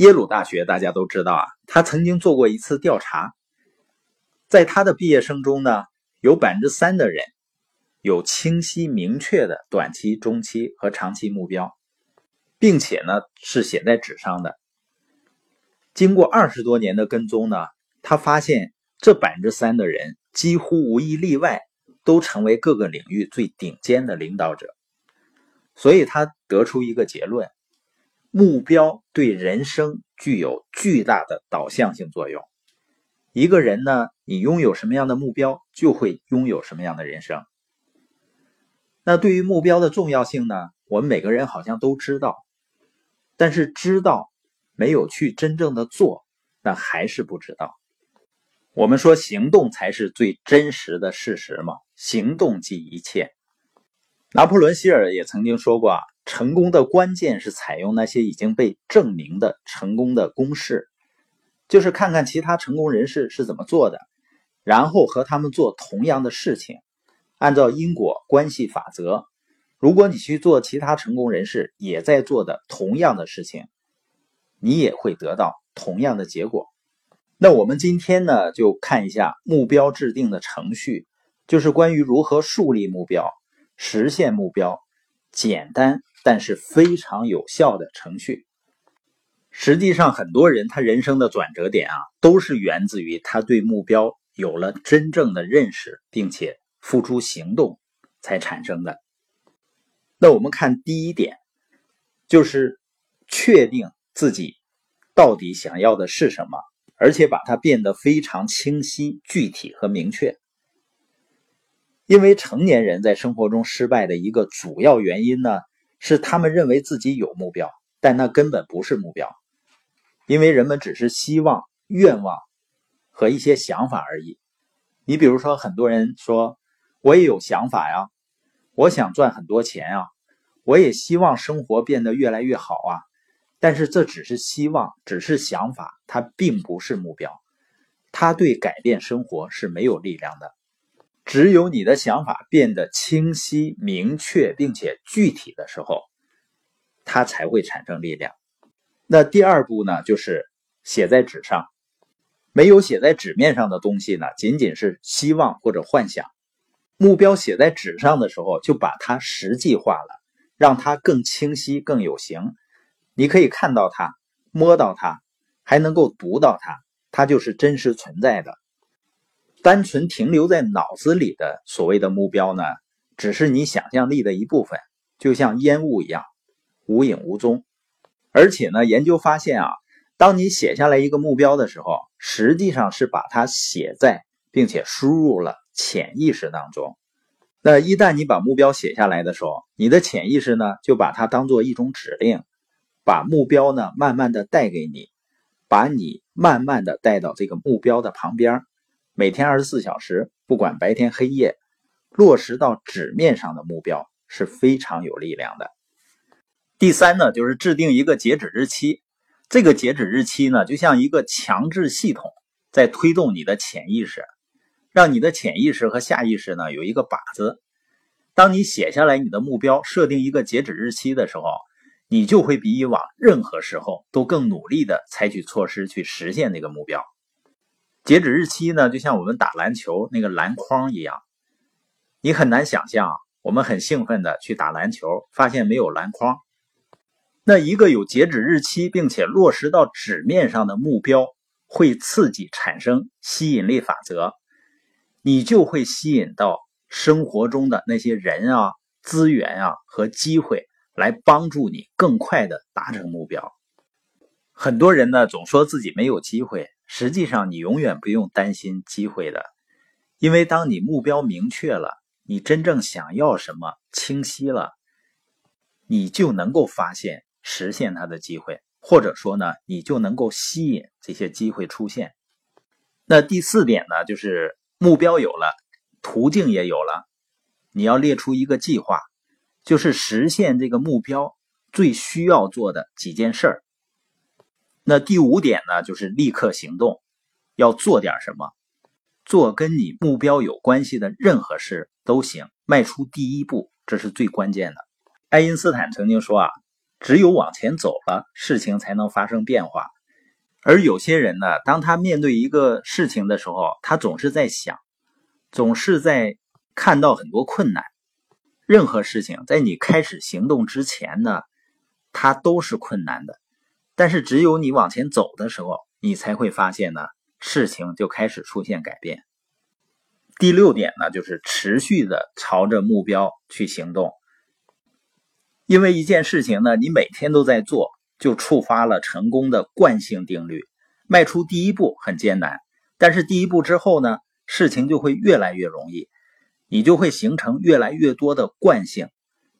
耶鲁大学大家都知道啊，他曾经做过一次调查，在他的毕业生中呢，有百分之三的人有清晰明确的短期、中期和长期目标，并且呢是写在纸上的。经过二十多年的跟踪呢，他发现这百分之三的人几乎无一例外都成为各个领域最顶尖的领导者，所以他得出一个结论。目标对人生具有巨大的导向性作用。一个人呢，你拥有什么样的目标，就会拥有什么样的人生。那对于目标的重要性呢，我们每个人好像都知道，但是知道没有去真正的做，那还是不知道。我们说行动才是最真实的事实嘛，行动即一切。拿破仑·希尔也曾经说过啊。成功的关键是采用那些已经被证明的成功的公式，就是看看其他成功人士是怎么做的，然后和他们做同样的事情，按照因果关系法则，如果你去做其他成功人士也在做的同样的事情，你也会得到同样的结果。那我们今天呢，就看一下目标制定的程序，就是关于如何树立目标、实现目标，简单。但是非常有效的程序。实际上，很多人他人生的转折点啊，都是源自于他对目标有了真正的认识，并且付出行动才产生的。那我们看第一点，就是确定自己到底想要的是什么，而且把它变得非常清晰、具体和明确。因为成年人在生活中失败的一个主要原因呢。是他们认为自己有目标，但那根本不是目标，因为人们只是希望、愿望和一些想法而已。你比如说，很多人说我也有想法呀，我想赚很多钱啊，我也希望生活变得越来越好啊，但是这只是希望，只是想法，它并不是目标，它对改变生活是没有力量的。只有你的想法变得清晰、明确并且具体的时候，它才会产生力量。那第二步呢，就是写在纸上。没有写在纸面上的东西呢，仅仅是希望或者幻想。目标写在纸上的时候，就把它实际化了，让它更清晰、更有形。你可以看到它，摸到它，还能够读到它，它就是真实存在的。单纯停留在脑子里的所谓的目标呢，只是你想象力的一部分，就像烟雾一样，无影无踪。而且呢，研究发现啊，当你写下来一个目标的时候，实际上是把它写在并且输入了潜意识当中。那一旦你把目标写下来的时候，你的潜意识呢，就把它当做一种指令，把目标呢慢慢的带给你，把你慢慢的带到这个目标的旁边。每天二十四小时，不管白天黑夜，落实到纸面上的目标是非常有力量的。第三呢，就是制定一个截止日期。这个截止日期呢，就像一个强制系统，在推动你的潜意识，让你的潜意识和下意识呢有一个靶子。当你写下来你的目标，设定一个截止日期的时候，你就会比以往任何时候都更努力的采取措施去实现那个目标。截止日期呢，就像我们打篮球那个篮筐一样，你很难想象，我们很兴奋的去打篮球，发现没有篮筐。那一个有截止日期并且落实到纸面上的目标，会刺激产生吸引力法则，你就会吸引到生活中的那些人啊、资源啊和机会，来帮助你更快的达成目标。很多人呢，总说自己没有机会。实际上，你永远不用担心机会的，因为当你目标明确了，你真正想要什么清晰了，你就能够发现实现它的机会，或者说呢，你就能够吸引这些机会出现。那第四点呢，就是目标有了，途径也有了，你要列出一个计划，就是实现这个目标最需要做的几件事儿。那第五点呢，就是立刻行动，要做点什么，做跟你目标有关系的任何事都行，迈出第一步，这是最关键的。爱因斯坦曾经说啊，只有往前走了，事情才能发生变化。而有些人呢，当他面对一个事情的时候，他总是在想，总是在看到很多困难。任何事情在你开始行动之前呢，它都是困难的。但是只有你往前走的时候，你才会发现呢，事情就开始出现改变。第六点呢，就是持续的朝着目标去行动。因为一件事情呢，你每天都在做。就触发了成功的惯性定律，迈出第一步很艰难，但是第一步之后呢，事情就会越来越容易，你就会形成越来越多的惯性，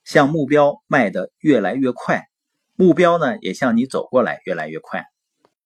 向目标迈得越来越快，目标呢也向你走过来越来越快。